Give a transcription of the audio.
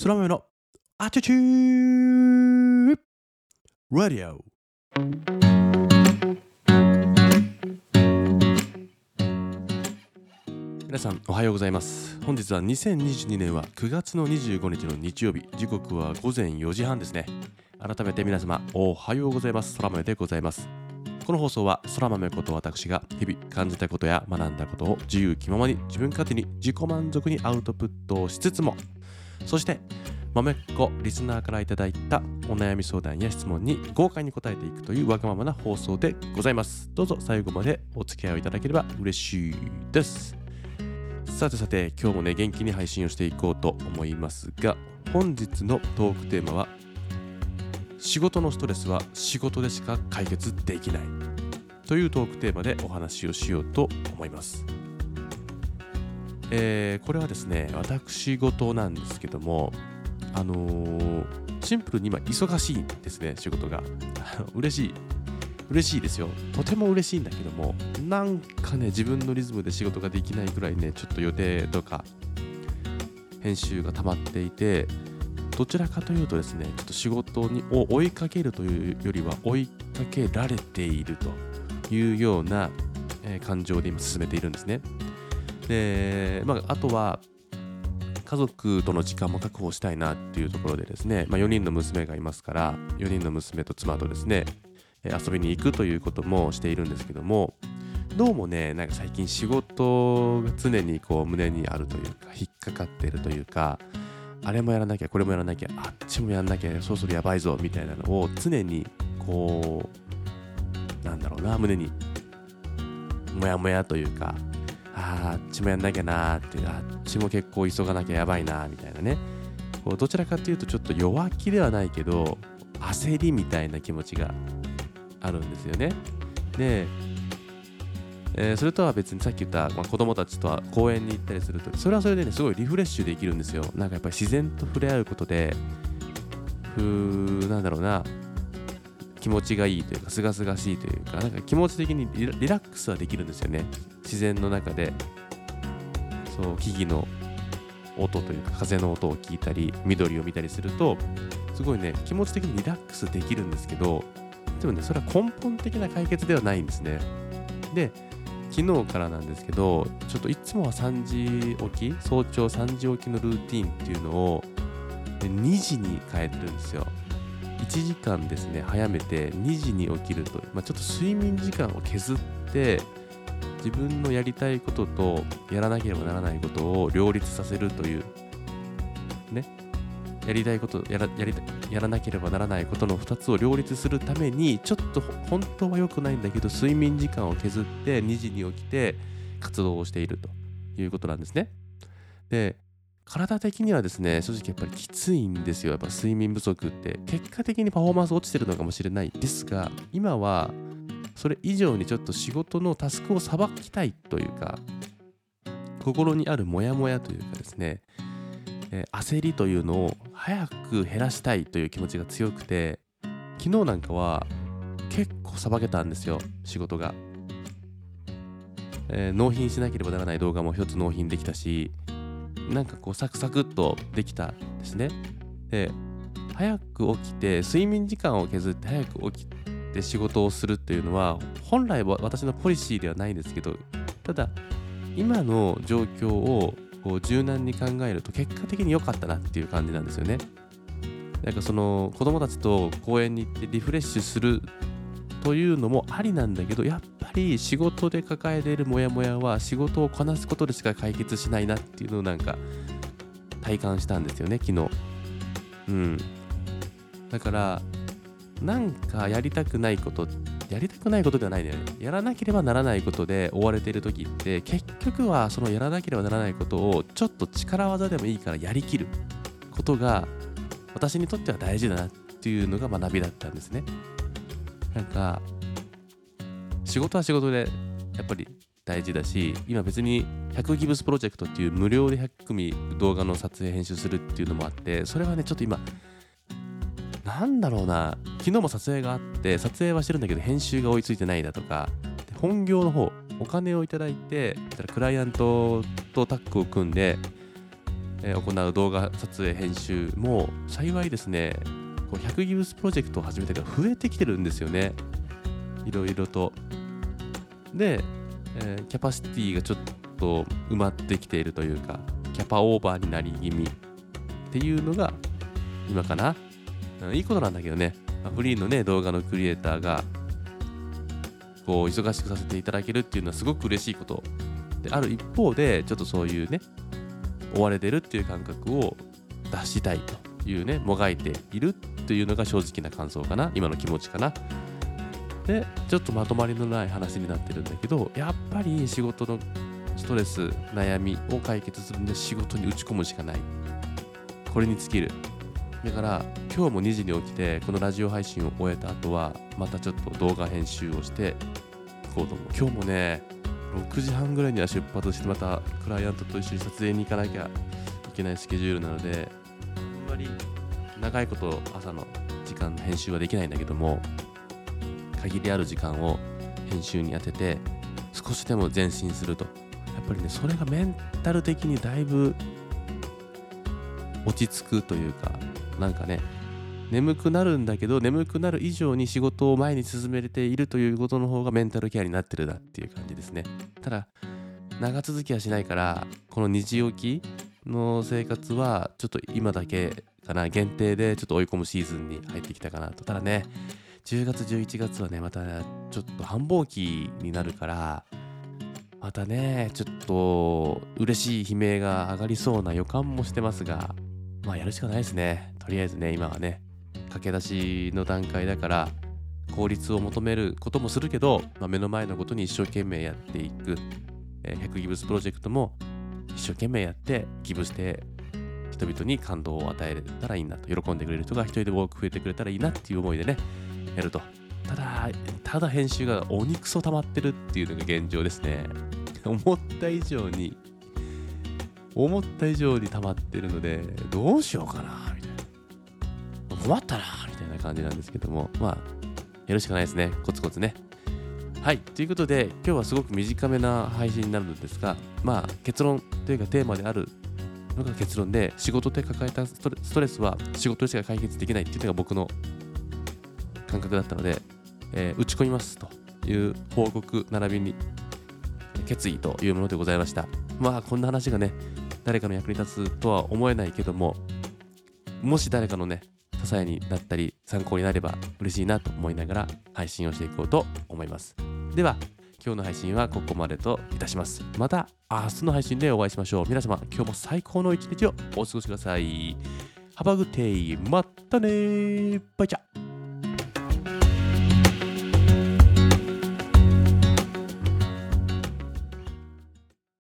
スラムのアチュチューラディオ皆さんおはようございます。本日は2022年は9月の25日の日曜日。時刻は午前4時半ですね。改めて皆様おはようございます。空豆でございます。この放送は空豆こと私が日々感じたことや学んだことを自由気ままに自分勝手に自己満足にアウトプットをしつつもそして豆っ子リスナーからいただいたお悩み相談や質問に豪快に答えていくというわがままな放送でございます。どうぞ最後までお付き合いをいただければ嬉しいです。さてさて今日もね元気に配信をしていこうと思いますが本日のトークテーマは仕事のストレスは仕事でしか解決できないというトークテーマでお話をしようと思います。えーこれはですね私事なんですけどもあのーシンプルに今忙しいんですね仕事が。嬉しい。嬉しいですよ。とても嬉しいんだけどもなんかね自分のリズムで仕事ができないぐらいねちょっと予定とか編集が溜まっていてどちらかというとですねちょっと仕事にを追いかけるというよりは追いかけられているというような、え感情で今進めているんですね。で、まあ、あとは家族との時間も確保したいなっていうところでですね、まあ、4人の娘がいますから4人の娘と妻とですね遊びに行くということもしているんですけどもどうもねなんか最近仕事が常にこう胸にあるというか引っかかってるというかあれもやらなきゃこれもやらなきゃあっちもやらなきゃそろそろやばいぞみたいなのを常にこうなんだろうな胸にもやもやというかああっちもやんなきゃなーっていうあっちも結構急がなきゃやばいなーみたいなねこうどちらかというとちょっと弱気ではないけど焦りみたいな気持ちがあるんですよね。で、えーそれとは別にさっき言った、まあ、子供たちとは公園に行ったりするとそれはそれでねすごいリフレッシュできるんですよ。なんかやっぱり自然と触れ合うことでふーなんだろうな気持ちがいいというかすがすがしいというかなんか気持ち的にリラックスはできるんですよね。自然の中で。そう木々の音というか風の音を聞いたり緑を見たりするとすごいね気持ち的にリラックスできるんですけどでもねそれは根本的な解決ではないんですね。で昨日からなんですけどちょっといつもは3時起き早朝3時起きのルーティンっていうのを2時に変えてるんですよ。1時間ですね早めて2時に起きると、まあ、ちょっと睡眠時間を削って自分のやりたいこととやらなければならないことを両立させるというねやりたいことやらやりたやらなければならないことの2つを両立するためにちょっと本当は良くないんだけど睡眠時間を削って2時に起きて活動をしているということなんですね。で体的にはですね正直やっぱりきついんですよ。やっぱ睡眠不足って。結果的にパフォーマンス落ちてるのかもしれないですが今はそれ以上にちょっと仕事のタスクをさばきたいというか心にあるモヤモヤというかですね、えー焦りというのを早く減らしたいという気持ちが強くて昨日なんかは結構さばけたんですよ仕事が、えー納品しなければならない動画も一つ納品できたしなんかこうサクサクっとできたんですねで早く起きて睡眠時間を削って早く起きて仕事をするっていうのは本来は私のポリシーではないんですけどただ今の状況をこう柔軟に考えると結果的に良かったなっていう感じなんですよね。なんかその子供たちと公園に行ってリフレッシュするというのもありなんだけどやっぱり仕事で抱えているモヤモヤは仕事をこなすことでしか解決しないなっていうのをなんか体感したんですよね昨日。うん。だからなんかやりたくないことやりたくないことではないんだよねやらなければならないことで追われている時って結局はそのやらなければならないことをちょっと力技でもいいからやりきることが私にとっては大事だなっていうのが学びだったんですねなんか仕事は仕事でやっぱり大事だし今別に100ギブスプロジェクトっていう無料で100組動画の撮影編集するっていうのもあってそれはねちょっと今なんだろうな。昨日も撮影があって撮影はしてるんだけど編集が追いついてないだとか。本業の方お金をいただいてクライアントとタッグを組んでえ行う動画撮影編集も幸いですねこう100ギブスプロジェクトを始めてから増えてきてるんですよね。いろいろと。で、えーキャパシティがちょっと埋まってきているというかキャパオーバーになり気味っていうのが今かな、うんいいことなんだけどね。あフリーのね動画のクリエイターがこう忙しくさせていただけるっていうのはすごく嬉しいことである一方でちょっとそういうね追われてるっていう感覚を出したいというねもがいているというのが正直な感想かな。今の気持ちかな。でちょっとまとまりのない話になってるんだけどやっぱり仕事のストレス悩みを解決するんで仕事に打ち込むしかない。これに尽きる。だから今日も2時に起きてこのラジオ配信を終えた後はまたちょっと動画編集をしていこうと思う。今日もね6時半ぐらいには出発してまたクライアントと一緒に撮影に行かなきゃいけないスケジュールなのであんまり長いこと朝の時間の編集はできないんだけども限りある時間を編集に当てて少しでも前進すると。やっぱりねそれがメンタル的にだいぶ落ち着くというかなんかね眠くなるんだけど眠くなる以上に仕事を前に進めれているということの方がメンタルケアになってるなっていう感じですね。ただ長続きはしないからこの2時起きの生活はちょっと今だけかな。限定でちょっと追い込むシーズンに入ってきたかなと。ただね10月11月はねまたちょっと繁忙期になるからまたねちょっと嬉しい悲鳴が上がりそうな予感もしてますがまあやるしかないですね。とりあえずね今はね駆け出しの段階だから効率を求めることもするけど、まあ、目の前のことに一生懸命やっていく、えー100ギブスプロジェクトも一生懸命やってギブして人々に感動を与えれたらいいなと喜んでくれる人が一人でも多く増えてくれたらいいなっていう思いでねやると。ただただ編集が鬼クソ溜まってるっていうのが現状ですね。思った以上に思った以上に溜まってるのでどうしようかなみたいな。困ったなみたいな感じなんですけども。まあやるしかないですね。コツコツね。はい。ということで今日はすごく短めな配信になるのですがまあ結論というかテーマであるのが結論で仕事で抱えたストレストレスは仕事でしか解決できないっていうのが僕の感覚だったので、えー打ち込みますという報告並びに決意というものでございました。まあこんな話がね誰かの役に立つとは思えないけどももし誰かのね支えになったり参考になれば嬉しいなと思いながら配信をしていこうと思います。では今日の配信はここまでといたします。また明日の配信でお会いしましょう。皆様今日も最高の一日をお過ごしください。Have a good day またねバイチャ。